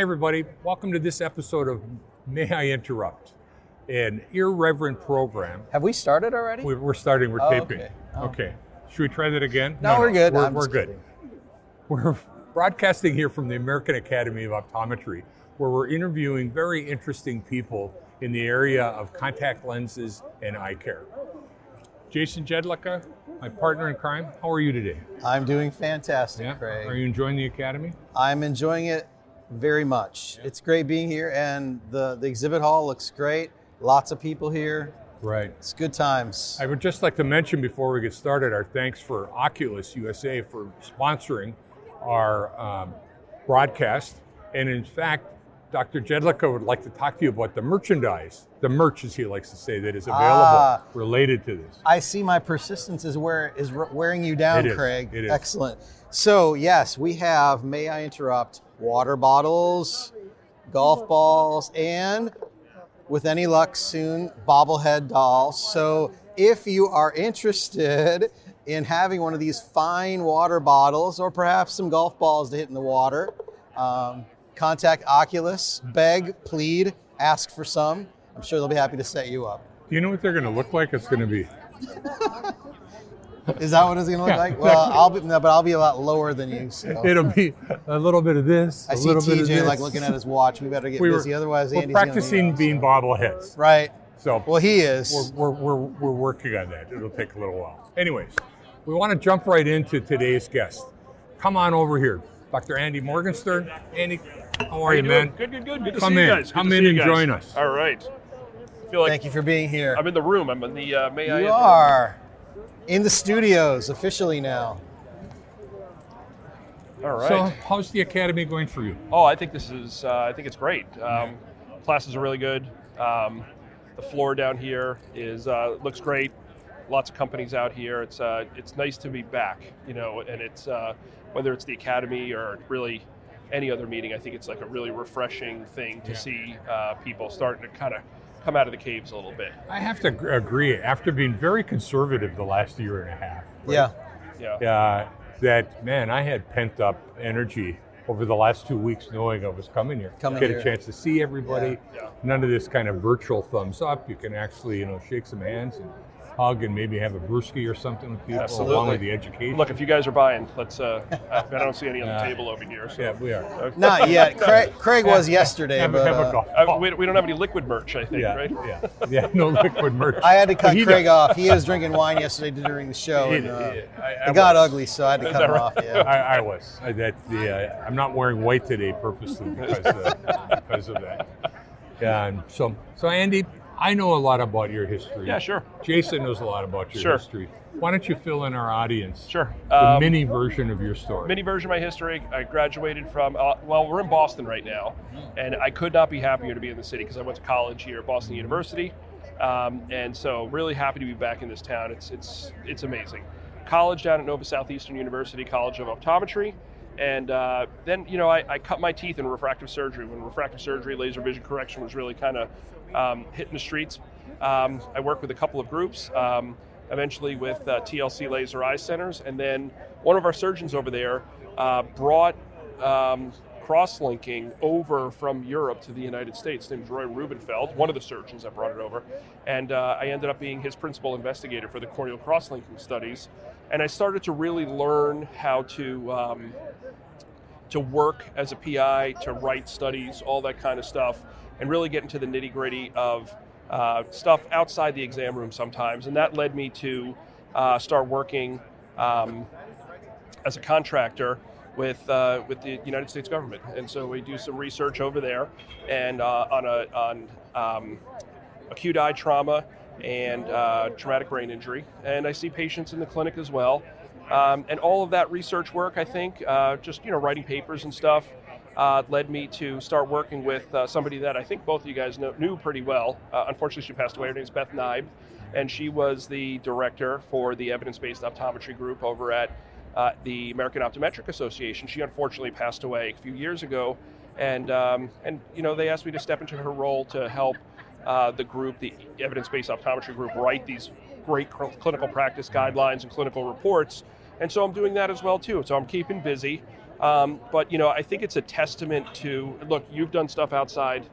Hi, everybody. Welcome to this episode of May I Interrupt, an irreverent program. Have we started already? We- We're starting, we're Oh, taping. okay. Oh. Okay. Should we try that again? No, we're good. We're, I'm we're just good. kidding. We're broadcasting here from the American Academy of Optometry, where we're interviewing very interesting people in the area of contact lenses and eye care. Jason Jedlicka, my partner in crime, how are you today? I'm doing fantastic, Yeah. Craig. Are you enjoying the Academy? I'm enjoying it very much. It's great being here, and the, the exhibit hall looks great. Lots of people here. Right. It's good times. I would just like to mention before we get started our thanks for Oculus USA for sponsoring our um, broadcast. And in fact, Dr. Jedlicka would like to talk to you about the merchandise, the merch, as he likes to say, that is available Ah. related to this. I see my persistence is where is wearing you down, It. Craig. It is. Excellent. So yes, we have. May I interrupt? Water bottles, golf balls, and with any luck, soon bobblehead dolls. So if you are interested in having one of these fine water bottles, or perhaps some golf balls to hit in the water, um, contact Oculus. Beg, plead, ask for some. I'm sure they'll be happy to set you up. Do you know what they're going to look like? It's going to be Is that what it's going to look Yeah, like? Well, I'll be no, but I'll be a lot lower than you. So. it'll be a little bit of this, I a see little bit of TJ this. like looking at his watch. We better get we were, busy, otherwise we're Andy's practicing being bobbleheads. right. So Well, he is. we're, we're, we're, we're working on that. It'll take a little while. Anyways, we want to jump right into today's guest. Come on over here, Dr. Andy Morgenstern. Andy, how are you, doing? man? Good, good, good. Good to Come see in. you guys. Good Come in you and guys. join us. All right. I feel like Thank you for being here. I'm in the room. I'm in the uh, May I you are in the studios officially now. All right. So, how's the academy going for you? oh, I think this is. Uh, I think it's great. Um, classes are really good. Um, the floor down here is uh, looks great. Lots of companies out here. It's uh, it's nice to be back. You know, and it's uh, whether it's the academy or really any other meeting. I think it's like a really refreshing thing to Yeah. see uh, people starting to kind of come out of the caves a little bit. I have to agree. After being very conservative the last year and a half, Yeah. Yeah. uh, that man, I had pent up energy over the last two weeks, knowing I was coming here, Coming get here. a chance to see everybody. Yeah. None of this kind of virtual thumbs up. You can actually, you know, shake some hands and hug, and maybe have a brewski or something with people, Absolutely. along with the education. Look, if you guys are buying, let's. Uh, I, I don't see any on the table over here. So. yeah, we are. Not yet. Craig, Craig was yesterday, Have, but have a uh, golf Uh, we, we don't have any liquid merch, I think, yeah, right? yeah, yeah. No liquid merch. I had to cut he Craig does. off. He was drinking wine yesterday during the show, It- and uh, it- I- I it got ugly, so I had to Is cut him right? off. Yeah. I, I was. I, that the uh, I'm not wearing white today purposely because uh, because of that. Yeah. And so so Andy, I know a lot about your history. Yeah, sure. Jason knows a lot about your Sure. history. Why don't you fill in our audience? Sure. The Um, mini version of your story. mini version of my history. I graduated from, uh, well, we're in Boston right now, and I could not be happier to be in the city because I went to college here at Boston University, um, and so really happy to be back in this town. It's it's it's amazing. College down at Nova Southeastern University, College of Optometry, and uh, then you know I, I cut my teeth in refractive surgery when refractive surgery, laser vision correction was really kind of um, hitting the streets. Um, I worked with a couple of groups. Um, eventually with uh, TLC Laser Eye Centers. And then one of our surgeons over there uh, brought um, cross-linking over from Europe to the United States. His name Roy Rubinfeld, one of the surgeons that brought it over. And uh, I ended up being his principal investigator for the corneal cross-linking studies. And I started to really learn how to um, to work as a PI, to write studies, all that kind of stuff, and really get into the nitty gritty of uh, stuff outside the exam room sometimes. And that led me to uh, start working um, as a contractor with uh, with the United States government. And so we do some research over there, and uh, on a on um, acute eye trauma and uh, traumatic brain injury. And I see patients in the clinic as well. Um, and all of that research work, I think, uh, just you know, writing papers and stuff, uh, led me to start working with uh, somebody that I think both of you guys know, knew pretty well. Uh, unfortunately, she passed away. Her name is Beth Kneib, and she was the director for the evidence-based optometry group over at uh, the American Optometric Association. She unfortunately passed away a few years ago, and um, and you know they asked me to step into her role to help uh, the group, the evidence-based optometry group, write these great cl- clinical practice guidelines and clinical reports. And so I'm doing that as well too. So I'm keeping busy. Um, but you know, I think it's a testament to look. You've done stuff outside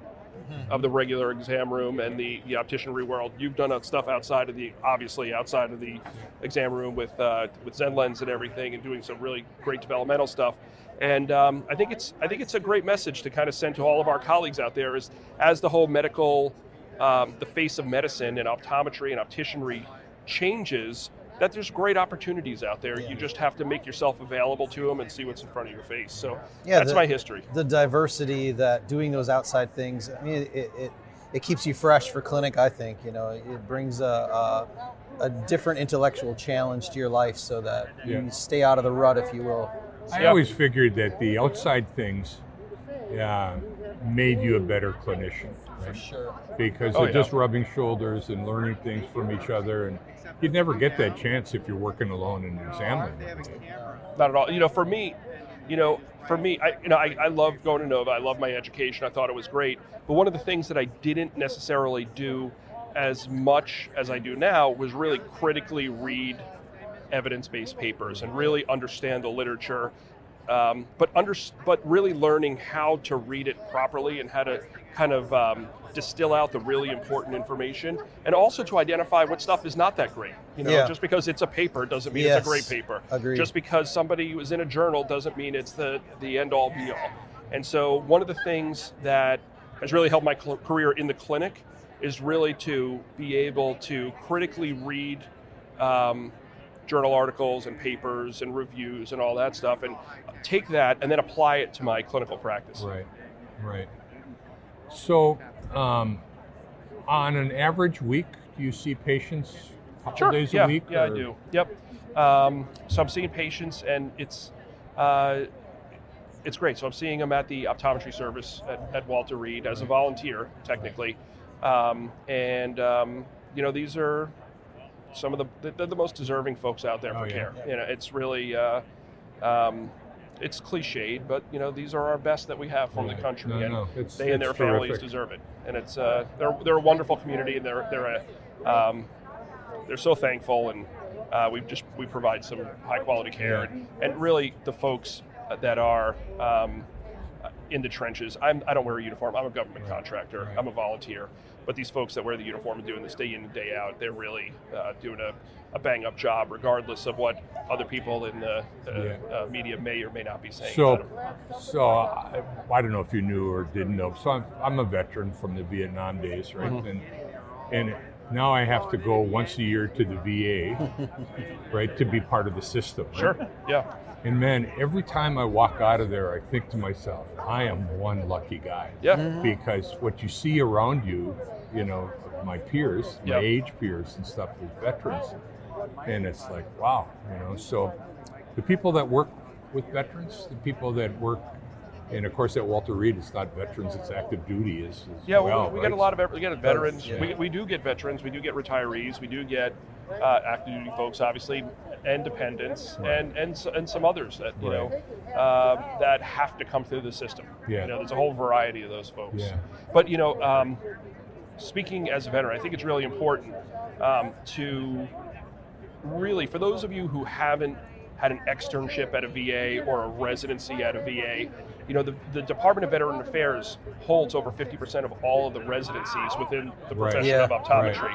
of the regular exam room and the, the opticianry world. You've done stuff outside of the obviously outside of the exam room with uh, with ZenLens and everything, and doing some really great developmental stuff. And um, I think it's I think it's a great message to kind of send to all of our colleagues out there is as the whole medical, um, the face of medicine and optometry and opticianry changes, that there's great opportunities out there. You just have to make yourself available to them and see what's in front of your face. So Yeah, that's the- my history. The diversity that doing those outside things, I mean, it, it, it keeps you fresh for clinic, I think. You know, it brings a, a, a different intellectual challenge to your life so that Yeah. you stay out of the rut, if you will. I Yeah. always figured that the outside things uh, made you a better clinician. Right? Sure. because Oh, of yeah. just rubbing shoulders and learning things from each other. And you'd never get that chance if you're working alone in an exam room. Not at all. You know, for me, you know, for me, I you know, I, I love going to Nova. I love my education. I thought it was great. But one of the things that I didn't necessarily do as much as I do now was really critically read evidence-based papers and really understand the literature. Um, but under, but really learning how to read it properly and how to kind of um, distill out the really important information, and also to identify what stuff is not that great. You know, Yeah. just because it's a paper doesn't mean Yes. it's a great paper. Agreed. Just because somebody was in a journal doesn't mean it's the the end all be all. And so one of the things that has really helped my cl- career in the clinic is really to be able to critically read um, journal articles and papers and reviews and all that stuff, and take that and then apply it to my clinical practice. Right, right. So, um, on an average week, do you see patients a couple Sure. days yeah, a week? Yeah, I do. Yep. Um, so I'm seeing patients, and it's uh, it's great. So I'm seeing them at the optometry service at, at Walter Reed as a volunteer, technically, um, and um, you know these are some of the they're the most deserving folks out there Oh, for yeah. care. You know, it's really. Uh, um, it's cliched, but you know these are our best that we have from Right. the country, No, and no, it's- they and their it's families deserve it. And it's uh, they're they're a wonderful community, and they're they're a um, they're so thankful, and uh, we just we provide some high quality care, Yeah. and, and really the folks that are um, in the trenches. I'm, I don't wear a uniform. I'm a government contractor. Right. I'm a volunteer. But these folks that wear the uniform and doing this day in and day out, they're really uh, doing a, a bang up job, regardless of what other people in the, the Yeah. uh, media may or may not be saying. So, so I, I don't know if you knew or didn't know. So I'm, I'm a veteran from the Vietnam days, right? Mm-hmm. And and now I have to go once a year to the VA, right, to be part of the system. right? Sure. Yeah. And man, every time I walk out of there, I think to myself, I am one lucky guy. Yeah. Because what you see around you, you know, my peers, my Yep. age peers and stuff with veterans, and it's like, wow, you know. So the people that work with veterans, the people that work, and of course at Walter Reed, it's not veterans, it's active duty as, as Yeah, well. we, we right? get a lot of we get veterans. yeah. We, we do get veterans. We do get retirees. We do get uh, active duty folks, obviously, and dependents, Right. and and and some others that you Right. know uh, that have to come through the system. Yeah. You know, there's a whole variety of those folks. Yeah. But you know, um, speaking as a veteran, I think it's really important um, to really, for those of you who haven't had an externship at a VA or a residency at a VA, you know, the, the Department of Veteran Affairs holds over 50% of all of the residencies within the Right. profession Yeah. of optometry.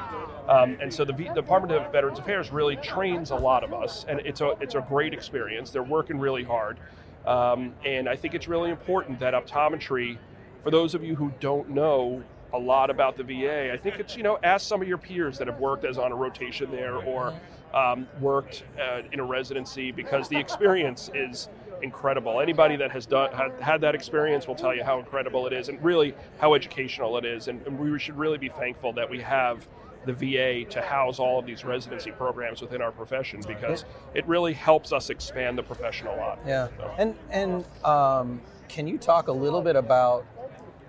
Um, and so the v- Department of Veterans Affairs really trains a lot of us, and it's a, it's a great experience. They're working really hard. Um, and I think it's really important that optometry, for those of you who don't know a lot about the VA, I think it's, you know, ask some of your peers that have worked as on a rotation there or um, worked uh, in a residency because the experience is incredible. Anybody that has done had, had that experience will tell you how incredible it is and really how educational it is. And, and we should really be thankful that we have the VA to house all of these residency programs within our profession because it really helps us expand the profession a lot. Yeah. So- And and um, can you talk a little bit about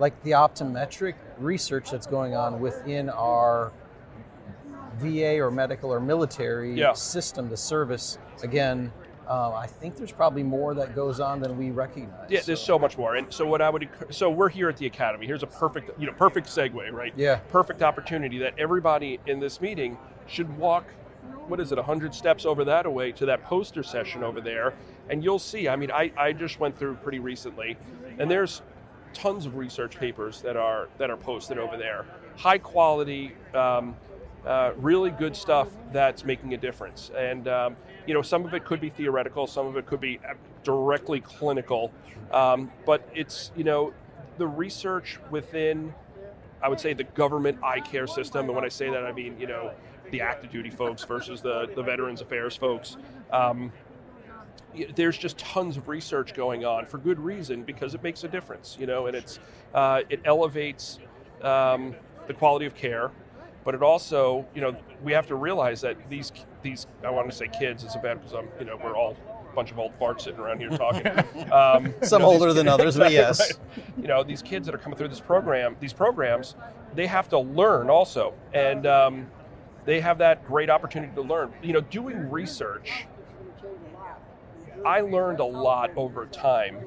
like the optometric research that's going on within our VA or medical or military Yeah. system, to service? Again, uh, I think there's probably more that goes on than we recognize. Yeah, there's so much more. And so what I would so we're here at the academy. Here's a perfect, you know, perfect segue, right? Yeah. Perfect opportunity that everybody in this meeting should walk what is it, 100 steps over that away to that poster session over there, and you'll see. I mean, I, I just went through pretty recently, and there's tons of research papers that are that are posted over there. High quality, um, uh, really good stuff that's making a difference. And um, you know, some of it could be theoretical, some of it could be directly clinical, um, but it's you know, the research within, I would say, the government eye care system. And when I say that, I mean you know the active duty folks versus the, the Veterans Affairs folks. Um, there's just tons of research going on for good reason because it makes a difference, you know, and it's uh, it elevates um, the quality of care, but it also, you know, we have to realize that these these I want to say kids is a bad because I'm, you know, we're all a bunch of old farts sitting around here talking. Um, Some you know, older than others, but yes, right? you know, these kids that are coming through this program, these programs, they have to learn also, and um, they have that great opportunity to learn. You know, doing research, I learned a lot over time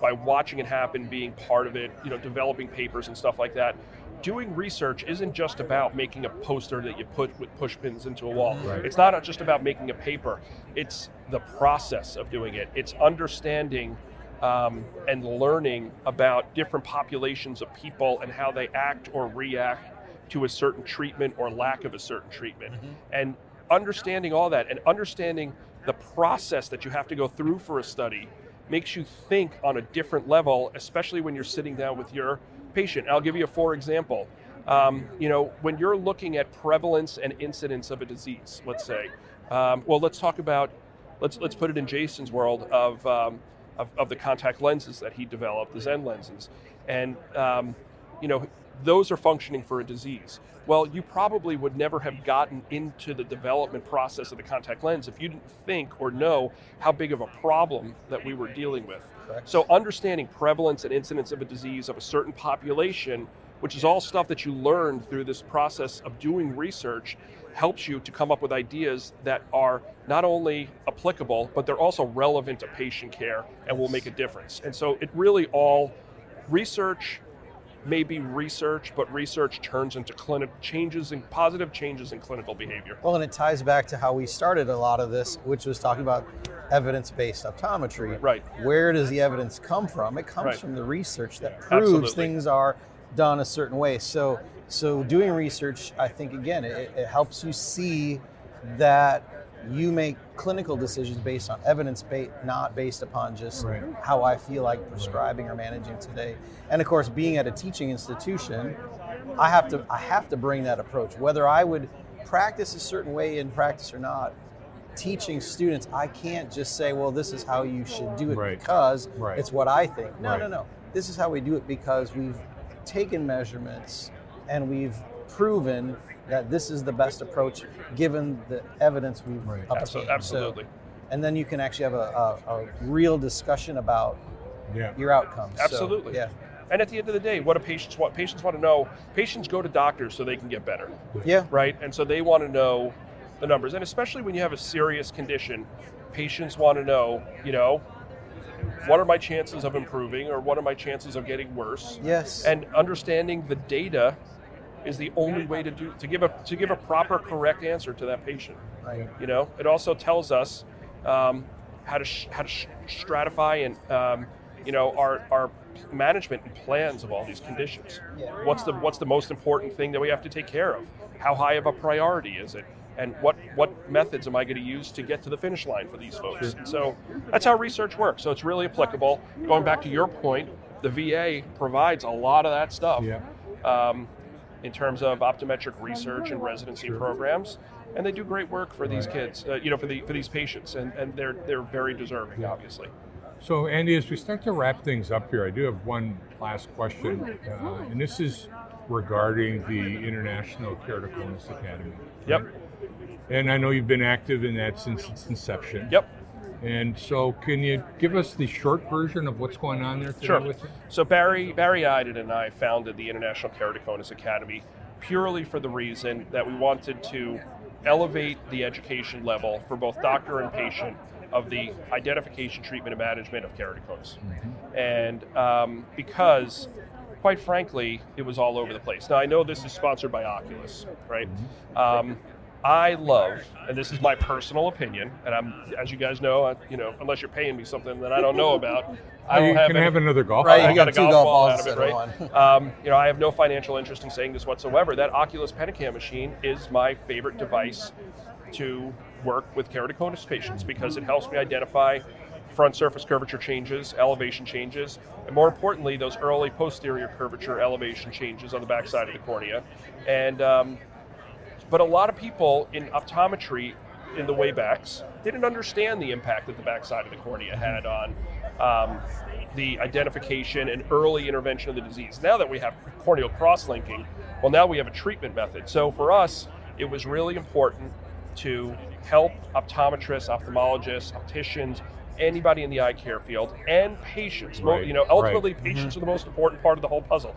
by watching it happen, being part of it, you know, developing papers and stuff like that. Doing research isn't just about making a poster that you put with push pins into a wall. Right. It's not just about making a paper. It's the process of doing it. It's understanding um, and learning about different populations of people and how they act or react to a certain treatment or lack of a certain treatment. Mm-hmm. And understanding all that and understanding the process that you have to go through for a study makes you think on a different level, especially when you're sitting down with your patient. I'll give you a for example. Um, you know, when you're looking at prevalence and incidence of a disease, let's say, um, well, let's talk about, let's let's put it in Jason's world of, um, of, of the contact lenses that he developed, the Zen lenses, and um, you know, those are functioning for a disease. Well, you probably would never have gotten into the development process of the contact lens if you didn't think or know how big of a problem that we were dealing with. Correct. So, understanding prevalence and incidence of a disease of a certain population, which is all stuff that you learn through this process of doing research, helps you to come up with ideas that are not only applicable, but they're also relevant to patient care and will make a difference. And so, it really all research maybe research, but research turns into clinic changes and positive changes in clinical behavior. Well, and it ties back to how we started a lot of this, which was talking about evidence-based optometry. Right. Where does the evidence come from? It comes right. from the research that proves Absolutely. things are done a certain way. So, so doing research, I think again, it, it helps you see that you make clinical decisions based on evidence based, not based upon just right. how I feel like prescribing or managing today. And of course, being at a teaching institution, I have to I have to bring that approach. Whether I would practice a certain way in practice or not, teaching students, I can't just say, well, this is how you should do it right. because right. it's what I think. No, no, no. This is how we do it because we've taken measurements and we've proven that this is the best approach given the evidence we've right. obtained. Absolutely. So, and then you can actually have a, a, a real discussion about yeah. your outcomes. Absolutely. So, yeah. And at the end of the day, what do patients want? Patients want to know. Patients go to doctors so they can get better. Yeah. Right. And so they want to know the numbers, and especially when you have a serious condition, patients want to know. You know, what are my chances of improving, or what are my chances of getting worse? Yes. And understanding the data is the only way to do to give a to give a proper, correct answer to that patient. Right. You know, it also tells us um, how to sh- how to sh- stratify and um, you know our our management and plans of all these conditions. Yeah. What's the what's the most important thing that we have to take care of? How high of a priority is it? And what what methods am I going to use to get to the finish line for these folks? And so that's how research works. So it's really applicable. Going back to your point, the VA provides a lot of that stuff. Yeah. Um, in terms of optometric research and residency programs, and they do great work for these kids, uh, you know, for the for these patients, and, and they're they're very deserving, obviously. So, Andy, as we start to wrap things up here, I do have one last question, uh, and this is regarding the International Keratoconus Academy. Yep. And I know you've been active in that since its inception. Yep. And so, can you give us the short version of what's going on there? Sure. So Barry Barry Eiden and I founded the International Keratoconus Academy purely for the reason that we wanted to elevate the education level for both doctor and patient of the identification, treatment, and management of keratoconus. Mm-hmm. And um, because, quite frankly, it was all over the place. Now I know this is sponsored by Oculus, right? Mm-hmm. Um, I love, and this is my personal opinion, and I'm, as you guys know, I, you know, unless you're paying me something that I don't know about, I Oh, don't have can any- have another golf. Right, I you got got a golf, golf ball balls out of it, right? Um, you know, I have no financial interest in saying this whatsoever. That Oculus Pentacam machine is my favorite device to work with keratoconus patients because it helps me identify front surface curvature changes, elevation changes, and more importantly, those early posterior curvature elevation changes on the backside of the cornea. And um, but a lot of people in optometry in the waybacks didn't understand the impact that the backside of the cornea had on um, the identification and early intervention of the disease. Now that we have corneal cross-linking, well, now we have a treatment method. So for us, it was really important to help optometrists, ophthalmologists, opticians, anybody in the eye care field, and patients. Right, You know, right. ultimately, patients are the most important part of the whole puzzle.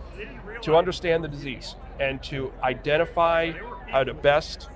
To understand the disease and to identify how to best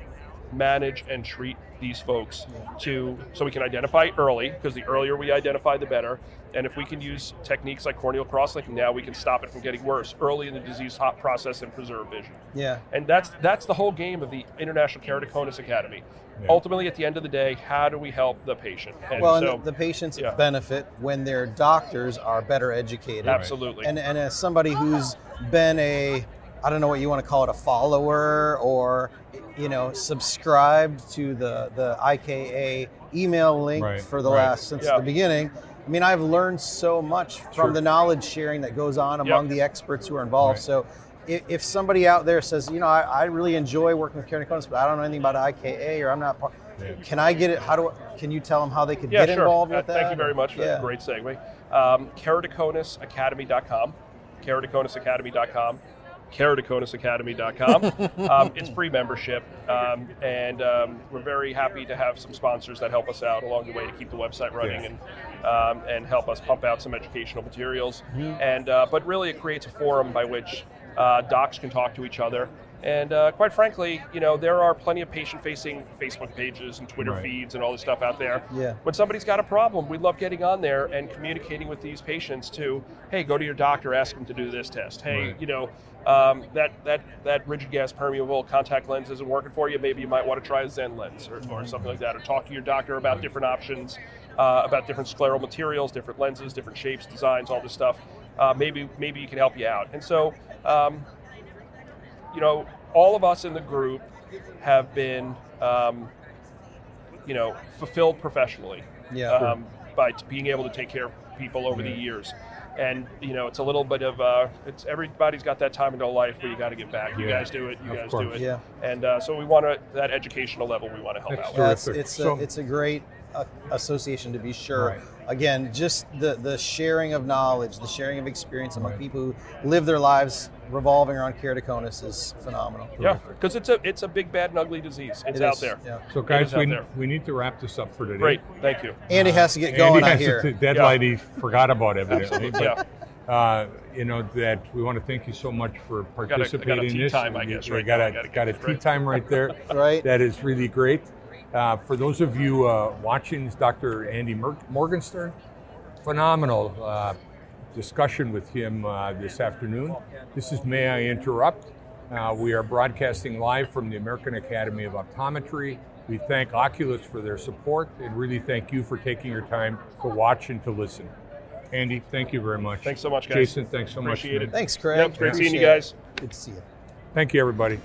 manage and treat these folks to so we can identify early because the earlier we identify the better and if we can use techniques like corneal cross-linking now we can stop it from getting worse early in the disease hot process and preserve vision Yeah. and that's that's the whole game of the international keratoconus academy Yeah. ultimately at the end of the day how do we help the patient and Well, and so the, the patients yeah. benefit when their doctors are better educated. absolutely And, and as somebody who's been a, I don't know what you want to call it, a follower or, you know, subscribed to the, the IKA email link Right, for the right. last, since Yeah. the beginning. I mean, I've learned so much from Sure. the knowledge sharing that goes on among the experts who are involved. Right. So if, if somebody out there says, you know, I, I really enjoy working with keratoconus, but I don't know anything about IKA or I'm not part, Yeah. can I get it? How do I, can you tell them how they could yeah get sure involved Uh, with that? thank you very much for Yeah. that great segue um, keratoconusacademy.com keratoconusacademy.com keratoconusacademy.com um, it's free membership um, and um, we're very happy to have some sponsors that help us out along the way to keep the website running Yeah. and um, and help us pump out some educational materials Mm-hmm. and uh, but really it creates a forum by which uh, docs can talk to each other and uh, quite frankly, you know, there are plenty of patient-facing Facebook pages and Twitter Right. feeds and all this stuff out there. Yeah. When somebody's got a problem, we love getting on there and communicating with these patients to, hey, go to your doctor, ask them to do this test. Hey, Right. you know, um, that that that rigid gas permeable contact lens isn't working for you. Maybe you might want to try a Zen lens or, or something like that, or talk to your doctor about different options, uh, about different scleral materials, different lenses, different shapes, designs, all this stuff. Uh, maybe maybe you can help you out. And so. Um, you know, all of us in the group have been, um, you know, fulfilled professionally. Yeah. Sure. Um, by t- being able to take care of people over Yeah. the years. And you know, it's a little bit of uh, it's everybody's got that time in their life where you got to give back. You Yeah. guys do it. You Of guys course. do it. Yeah. And uh, so we want to that educational level. We want to help That's out. true. Yeah, it's, Terrific. it's, a, it's a great uh, association to be sure. Right. Again, just the, the sharing of knowledge, the sharing of experience among Right. people who live their lives revolving around keratoconus is phenomenal. Yeah, because it's a it's a big bad and ugly disease. It's It out is, there. Yeah. So, guys, we, we need to wrap this up for today. Great, thank you. Andy has to get Andy going, I has hear. a t- deadline he forgot about evidently. Absolutely, but, uh, you know that we want to thank you so much for participating got a- I got a participating in tea this. time, I guess, you right got now. a I gotta got a tea right. time right there. Right. That is really great. Uh, for those of you uh, watching, this Dr. Andy Mer- Morgenstern, phenomenal uh, discussion with him uh, this afternoon. This is May I Interrupt? Uh, we are broadcasting live from the American Academy of Optometry. We thank Oculus for their support and really thank you for taking your time to watch and to listen. Andy, thank you very much. Thanks so much, guys. Jason, thanks so Appreciate much. it. man. Thanks, Craig. Yep, it's great seeing you Appreciate it. guys. Good to see you. Thank you, everybody.